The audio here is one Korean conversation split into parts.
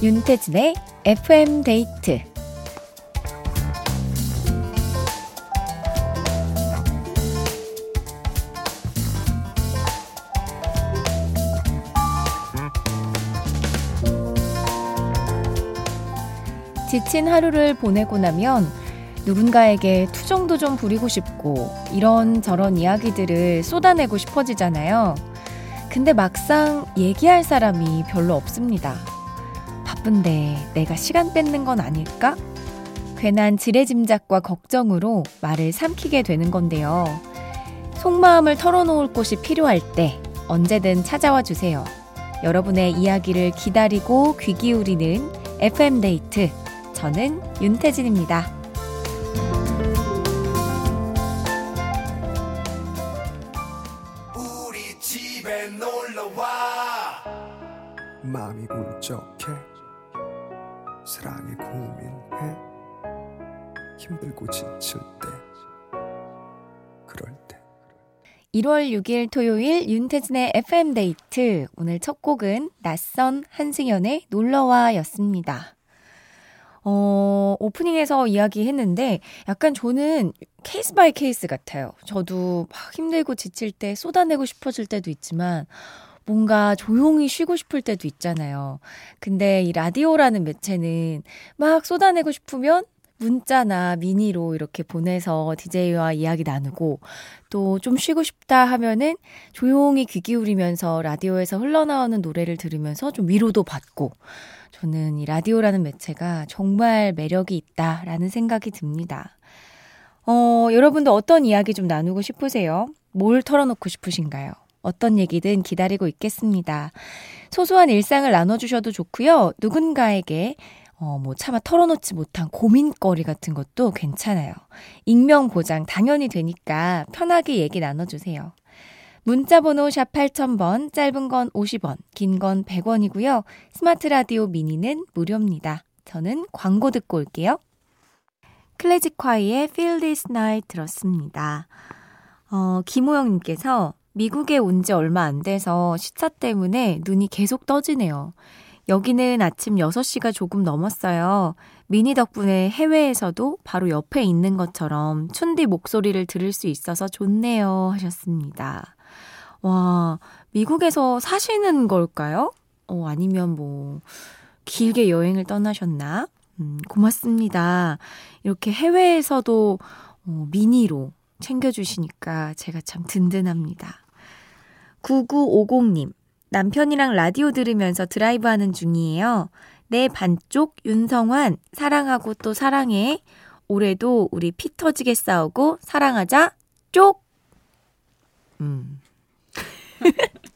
윤태진의 FM 데이트 지친 하루를 보내고 나면 누군가에게 투정도 좀 부리고 싶고 이런저런 이야기들을 쏟아내고 싶어지잖아요. 근데 막상 얘기할 사람이 별로 없습니다. 바쁜데 내가 시간 뺏는 건 아닐까? 괜한 지레짐작과 걱정으로 말을 삼키게 되는 건데요. 속마음을 털어놓을 곳이 필요할 때 언제든 찾아와 주세요. 여러분의 이야기를 기다리고 귀 기울이는 FM데이트. 저는 윤태진입니다. 마음이 울적해 사랑에 고민해 힘들고 지칠 때 그럴 때 1월 6일 토요일 윤태진의 FM데이트 오늘 첫 곡은 낯선 한승연의 놀러와 였습니다. 어, 오프닝에서 이야기했는데 약간 저는 case by case 같아요. 저도 막 힘들고 지칠 때 쏟아내고 싶어질 때도 있지만 뭔가 조용히 쉬고 싶을 때도 있잖아요. 근데 이 라디오라는 매체는 막 쏟아내고 싶으면 문자나 미니로 이렇게 보내서 DJ와 이야기 나누고 또 좀 쉬고 싶다 하면은 조용히 귀 기울이면서 라디오에서 흘러나오는 노래를 들으면서 좀 위로도 받고 저는 이 라디오라는 매체가 정말 매력이 있다라는 생각이 듭니다. 어, 여러분도 어떤 이야기 좀 나누고 싶으세요? 뭘 털어놓고 싶으신가요? 어떤 얘기든 기다리고 있겠습니다. 소소한 일상을 나눠주셔도 좋고요. 누군가에게 어, 뭐 차마 털어놓지 못한 고민거리 같은 것도 괜찮아요. 익명 보장 당연히 되니까 편하게 얘기 나눠주세요. 문자번호 샵 8000번, 짧은 건 50원, 긴 건 100원이고요. 스마트 라디오 미니는 무료입니다. 저는 광고 듣고 올게요. 클래식화이의 Feel This Night 들었습니다. 어, 김호영님께서 미국에 온 지 얼마 안 돼서 시차 때문에 눈이 계속 떠지네요. 여기는 아침 6시가 조금 넘었어요. 미니 덕분에 해외에서도 바로 옆에 있는 것처럼 춘디 목소리를 들을 수 있어서 좋네요. 하셨습니다. 와, 미국에서 사시는 걸까요? 어, 아니면 뭐, 길게 여행을 떠나셨나? 음, 고맙습니다. 이렇게 해외에서도 어, 미니로 챙겨주시니까 제가 참 든든합니다. 9950님, 남편이랑 라디오 들으면서 드라이브 하는 중이에요. 내 반쪽 윤성환, 사랑하고 또 사랑해. 올해도 우리 피 터지게 싸우고 사랑하자, 쪽! 음.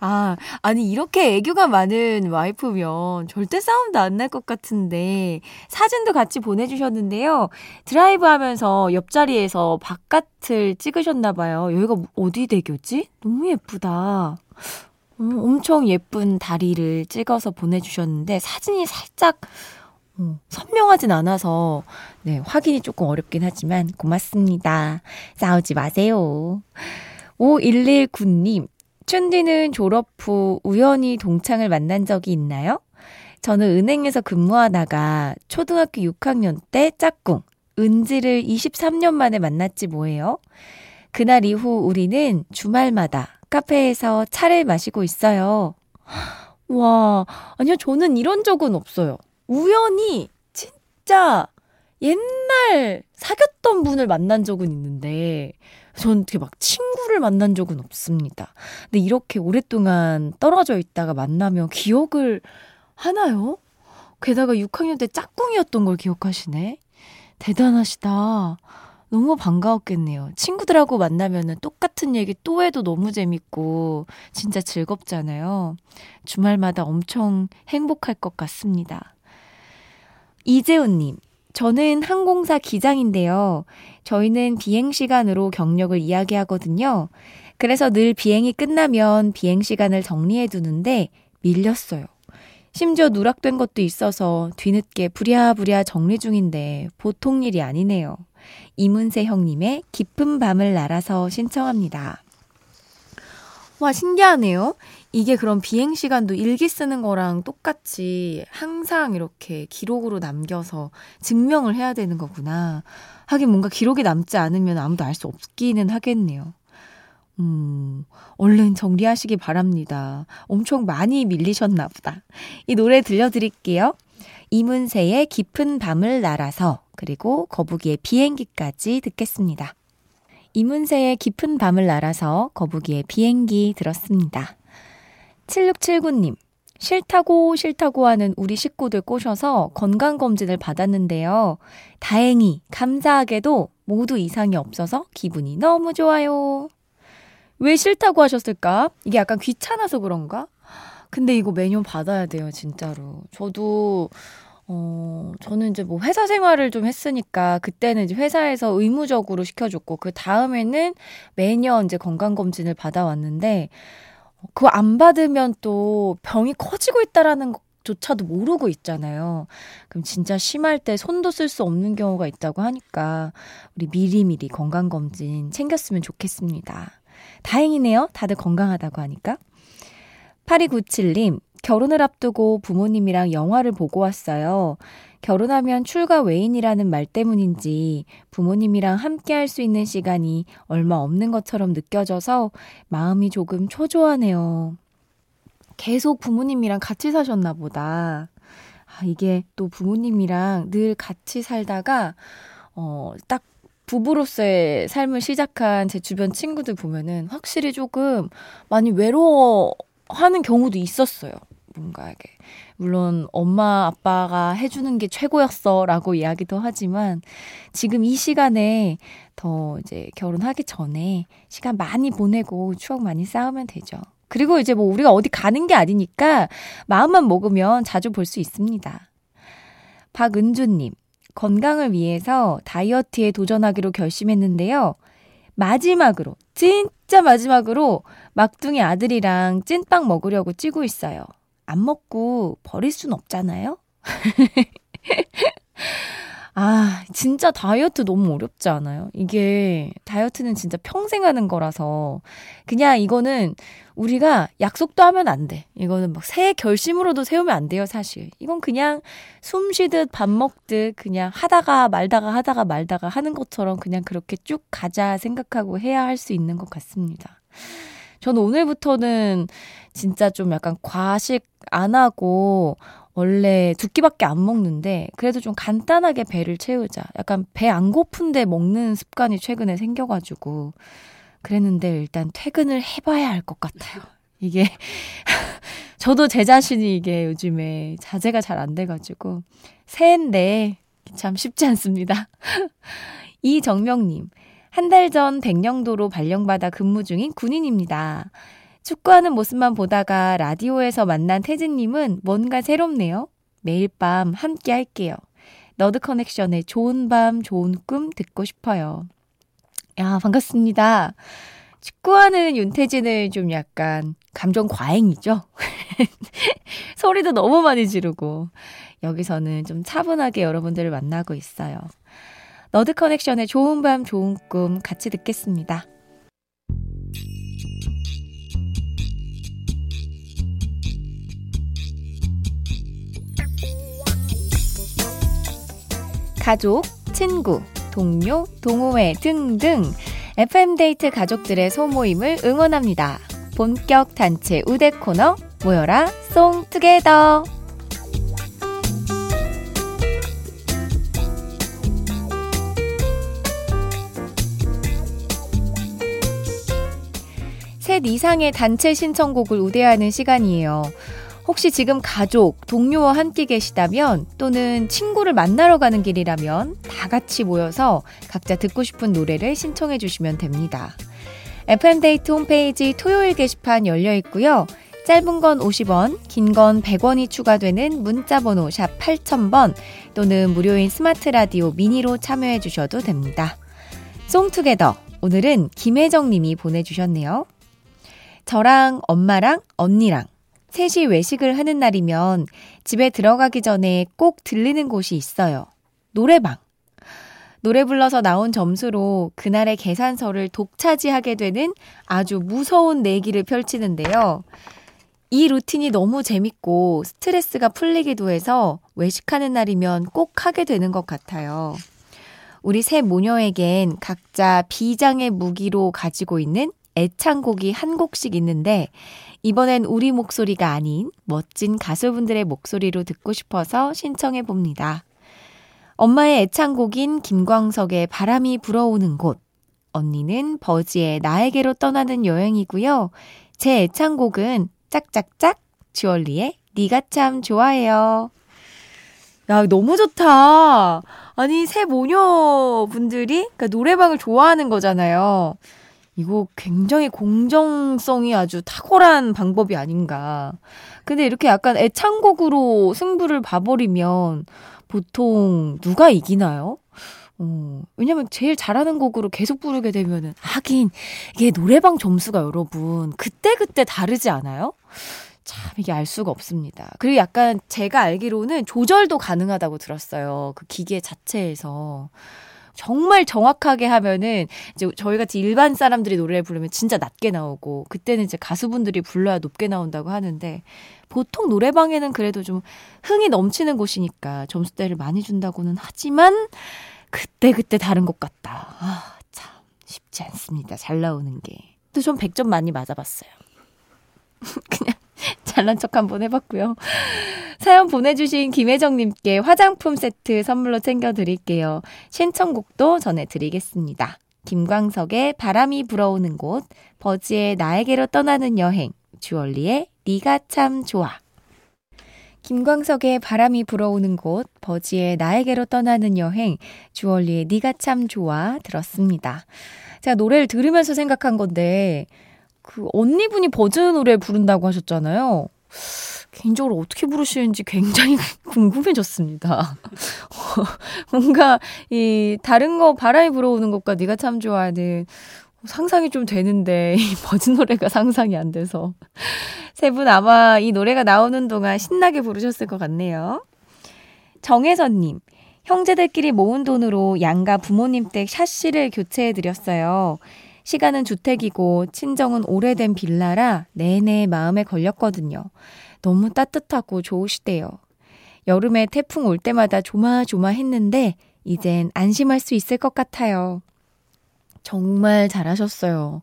아, 아니, 이렇게 애교가 많은 와이프면 절대 싸움도 안 날 것 같은데, 사진도 같이 보내주셨는데요. 드라이브 하면서 옆자리에서 바깥을 찍으셨나봐요. 여기가 어디 대교지? 너무 예쁘다. 어, 엄청 예쁜 다리를 찍어서 보내주셨는데, 사진이 살짝, 어, 선명하진 않아서, 네, 확인이 조금 어렵긴 하지만, 고맙습니다. 싸우지 마세요. 5119님, 춘디는 졸업 후 우연히 동창을 만난 적이 있나요? 저는 은행에서 근무하다가 초등학교 6학년 때 짝꿍, 은지를 23년 만에 만났지 뭐예요? 그날 이후 우리는 주말마다 카페에서 차를 마시고 있어요. 와, 아니요, 저는 이런 적은 없어요. 우연히 진짜 옛날 사귀었던 분을 만난 적은 있는데, 전 이렇게 막 친구를 만난 적은 없습니다. 근데 이렇게 오랫동안 떨어져 있다가 만나면 기억을 하나요? 게다가 6학년 때 짝꿍이었던 걸 기억하시네? 대단하시다. 너무 반가웠겠네요. 친구들하고 만나면은 똑같은 얘기 또 해도 너무 재밌고, 진짜 즐겁잖아요. 주말마다 엄청 행복할 것 같습니다. 이재훈님, 저는 항공사 기장인데요. 저희는 비행 시간으로 경력을 이야기하거든요. 그래서 늘 비행이 끝나면 비행 시간을 정리해 두는데 밀렸어요. 심지어 누락된 것도 있어서 뒤늦게 부랴부랴 정리 중인데 보통 일이 아니네요. 이문세 형님의 깊은 밤을 날아서 신청합니다. 와, 신기하네요. 이게 그럼 비행 시간도 일기 쓰는 거랑 똑같이 항상 이렇게 기록으로 남겨서 증명을 해야 되는 거구나. 하긴 뭔가 기록이 남지 않으면 아무도 알 수 없기는 하겠네요. 음, 얼른 정리하시기 바랍니다. 엄청 많이 밀리셨나 보다. 이 노래 들려드릴게요. 이문세의 깊은 밤을 날아서, 그리고 거북이의 비행기까지 듣겠습니다. 이문세의 깊은 밤을 날아서 거북이의 비행기 들었습니다. 7679님, 싫다고 싫다고 하는 우리 식구들 꼬셔서 건강검진을 받았는데요. 다행히, 감사하게도 모두 이상이 없어서 기분이 너무 좋아요. 왜 싫다고 하셨을까? 이게 약간 귀찮아서 그런가? 근데 이거 매년 받아야 돼요, 진짜로. 저도, 어, 저는 이제 뭐 회사 생활을 좀 했으니까 그때는 이제 회사에서 의무적으로 시켜줬고 그 다음에는 매년 이제 건강검진을 받아왔는데 그거 안 받으면 또 병이 커지고 있다라는 것조차도 모르고 있잖아요. 그럼 진짜 심할 때 손도 쓸 수 없는 경우가 있다고 하니까 우리 미리미리 건강검진 챙겼으면 좋겠습니다. 다행이네요. 다들 건강하다고 하니까. 8297님, 결혼을 앞두고 부모님이랑 영화를 보고 왔어요. 결혼하면 출가 외인이라는 말 때문인지 부모님이랑 함께 할 수 있는 시간이 얼마 없는 것처럼 느껴져서 마음이 조금 초조하네요. 계속 부모님이랑 같이 사셨나 보다. 아, 이게 또 부모님이랑 늘 같이 살다가, 어, 딱 부부로서의 삶을 시작한 제 주변 친구들 보면은 확실히 조금 많이 외로워 하는 경우도 있었어요. 뭔가 이게 물론 엄마 아빠가 해주는 게 최고였어라고 이야기도 하지만 지금 이 시간에 더 이제 결혼하기 전에 시간 많이 보내고 추억 많이 쌓으면 되죠. 그리고 이제 뭐 우리가 어디 가는 게 아니니까 마음만 먹으면 자주 볼 수 있습니다. 박은주님, 건강을 위해서 다이어트에 도전하기로 결심했는데요. 마지막으로, 진짜 마지막으로 막둥이 아들이랑 찐빵 먹으려고 찌고 있어요. 안 먹고 버릴 순 없잖아요? 아, 진짜 다이어트 너무 어렵지 않아요? 이게 다이어트는 진짜 평생 하는 거라서 그냥 이거는 우리가 약속도 하면 안 돼. 이거는 막 새 결심으로도 세우면 안 돼요, 사실. 이건 그냥 숨 쉬듯 밥 먹듯 그냥 하다가 말다가 하다가 말다가 하는 것처럼 그냥 그렇게 쭉 가자 생각하고 해야 할 수 있는 것 같습니다. 저는 오늘부터는 진짜 좀 약간 과식 안 하고 원래 두 끼밖에 안 먹는데 그래도 좀 간단하게 배를 채우자. 약간 배 안 고픈데 먹는 습관이 최근에 생겨가지고 그랬는데 일단 퇴근을 해봐야 할 것 같아요. 이게 저도 제 자신이 이게 요즘에 자제가 잘 안 돼가지고 새해인데 참 쉽지 않습니다. 이정명님 한 달 전 백령도로 발령받아 근무 중인 군인입니다. 축구하는 모습만 보다가 라디오에서 만난 태진님은 뭔가 새롭네요. 매일 밤 함께 할게요. 너드 커넥션의 좋은 밤, 좋은 꿈 듣고 싶어요. 야, 반갑습니다. 축구하는 윤태진을 좀 약간 감정 과잉이죠? 소리도 너무 많이 지르고, 여기서는 좀 차분하게 여러분들을 만나고 있어요. 너드 커넥션의 좋은 밤, 좋은 꿈 같이 듣겠습니다. 가족, 친구, 동료, 동호회 등등 FM데이트 가족들의 소모임을 응원합니다. 본격 단체 우대 코너 모여라 송투게더 셋 이상의 단체 신청곡을 우대하는 시간이에요. 혹시 지금 가족, 동료와 함께 계시다면 또는 친구를 만나러 가는 길이라면 다 같이 모여서 각자 듣고 싶은 노래를 신청해 주시면 됩니다. FM데이트 홈페이지 토요일 게시판 열려 있고요. 짧은 건 50원, 긴 건 100원이 추가되는 문자 번호 샵 8000번 또는 무료인 스마트 라디오 미니로 참여해 주셔도 됩니다. 송투게더 오늘은 김혜정 님이 보내주셨네요. 저랑 엄마랑 언니랑 셋이 외식을 하는 날이면 집에 들어가기 전에 꼭 들리는 곳이 있어요. 노래방. 노래 불러서 나온 점수로 그날의 계산서를 독차지하게 되는 아주 무서운 내기를 펼치는데요. 이 루틴이 너무 재밌고 스트레스가 풀리기도 해서 외식하는 날이면 꼭 하게 되는 것 같아요. 우리 새 모녀에겐 각자 비장의 무기로 가지고 있는 애창곡이 한 곡씩 있는데 이번엔 우리 목소리가 아닌 멋진 가수분들의 목소리로 듣고 싶어서 신청해 봅니다. 엄마의 애창곡인 김광석의 바람이 불어오는 곳. 언니는 버지의 나에게로 떠나는 여행이고요. 제 애창곡은 짝짝짝 주얼리의 니가 참 좋아해요. 야, 너무 좋다. 아니, 새 모녀분들이 그러니까 노래방을 좋아하는 거잖아요. 이거 굉장히 공정성이 아주 탁월한 방법이 아닌가. 근데 이렇게 약간 애창곡으로 승부를 봐버리면 보통 누가 이기나요? 어, 왜냐면 제일 잘하는 곡으로 계속 부르게 되면은, 하긴, 이게 노래방 점수가 여러분, 그때그때 다르지 않아요? 참, 이게 알 수가 없습니다. 그리고 약간 제가 알기로는 조절도 가능하다고 들었어요. 그 기계 자체에서. 정말 정확하게 하면은 이제 저희 같이 일반 사람들이 노래를 부르면 진짜 낮게 나오고 그때는 이제 가수분들이 불러야 높게 나온다고 하는데 보통 노래방에는 그래도 좀 흥이 넘치는 곳이니까 점수대를 많이 준다고는 하지만 그때그때 다른 것 같다. 아, 참 쉽지 않습니다. 잘 나오는 게. 또 좀 100점 많이 맞아봤어요. 그냥 잘난 척 한번 해봤고요. 사연 보내주신 김혜정님께 화장품 세트 선물로 챙겨드릴게요. 신청곡도 전해드리겠습니다. 김광석의 바람이 불어오는 곳, 버지의 나에게로 떠나는 여행, 주얼리의 네가 참 좋아. 김광석의 바람이 불어오는 곳, 버지의 나에게로 떠나는 여행, 주얼리의 네가 참 좋아 들었습니다. 제가 노래를 들으면서 생각한 건데 그 언니분이 버즈 노래 부른다고 하셨잖아요. 개인적으로 어떻게 부르시는지 굉장히 궁금해졌습니다. 뭔가 이 다른 거 바람이 불어오는 것과 네가 참 좋아하는 상상이 좀 되는데 이 버즈 노래가 상상이 안 돼서 세 분 아마 이 노래가 나오는 동안 신나게 부르셨을 것 같네요. 정혜선님 형제들끼리 모은 돈으로 양가 부모님 댁 샤시를 교체해 드렸어요. 시간은 주택이고 친정은 오래된 빌라라 내내 마음에 걸렸거든요. 너무 따뜻하고 좋으시대요. 여름에 태풍 올 때마다 조마조마했는데 이젠 안심할 수 있을 것 같아요. 정말 잘하셨어요.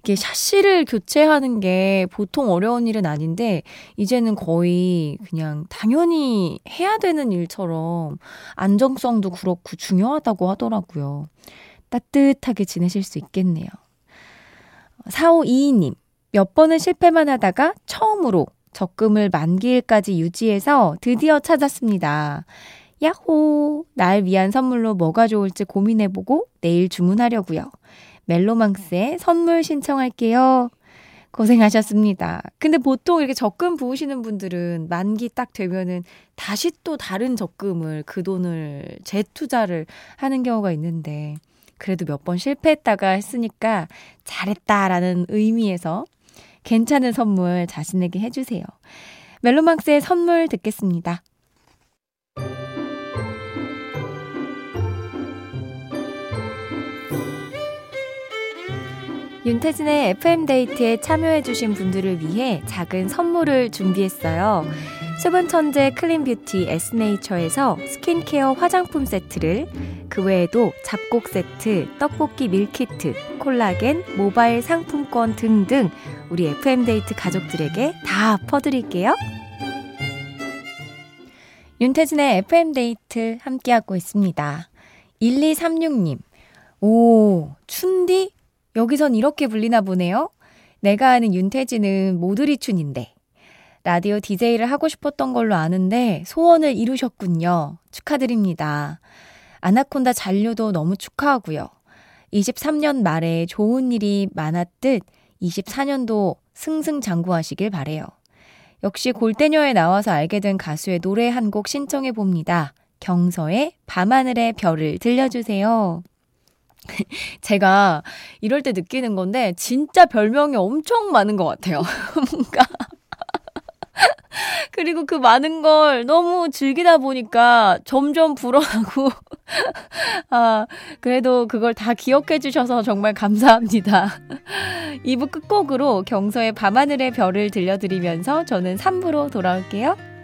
이게 샤시를 교체하는 게 보통 어려운 일은 아닌데 이제는 거의 그냥 당연히 해야 되는 일처럼 안정성도 그렇고 중요하다고 하더라고요. 따뜻하게 지내실 수 있겠네요. 4522님, 몇 번은 실패만 하다가 처음으로 적금을 만기일까지 유지해서 드디어 찾았습니다. 야호! 날 위한 선물로 뭐가 좋을지 고민해보고 내일 주문하려고요. 멜로망스에 선물 신청할게요. 고생하셨습니다. 근데 보통 이렇게 적금 부으시는 분들은 만기 딱 되면은 다시 또 다른 적금을 그 돈을 재투자를 하는 경우가 있는데 그래도 몇 번 실패했다가 했으니까 잘했다라는 의미에서 괜찮은 선물 자신에게 해주세요. 멜로망스의 선물 듣겠습니다. 윤태진의 FM데이트에 참여해주신 분들을 위해 작은 선물을 준비했어요. 수분 천재 clean beauty 에스네이처에서 스킨케어 화장품 세트를 그 외에도 잡곡 세트, 떡볶이 밀키트, 콜라겐, 모바일 상품권 등등 우리 FM데이트 가족들에게 다 퍼드릴게요. 윤태진의 FM데이트 함께하고 있습니다. 1236님. 오, 춘디? 여기선 이렇게 불리나 보네요. 내가 아는 윤태진은 모두리 춘인데. 라디오 DJ를 하고 싶었던 걸로 아는데 소원을 이루셨군요. 축하드립니다. 아나콘다 잔류도 너무 축하하고요. 23년 말에 좋은 일이 많았듯 24년도 승승장구하시길 바래요. 역시 골대녀에 나와서 알게 된 가수의 노래 한 곡 신청해 봅니다. 경서의 밤하늘의 별을 들려주세요. 제가 이럴 때 느끼는 건데 진짜 별명이 엄청 많은 것 같아요. 뭔가 그리고 그 많은 걸 너무 즐기다 보니까 점점 불어나고, 아, 그래도 그걸 다 기억해 주셔서 정말 감사합니다. 2부 끝곡으로 경서의 밤하늘의 별을 들려드리면서 저는 3부로 돌아올게요.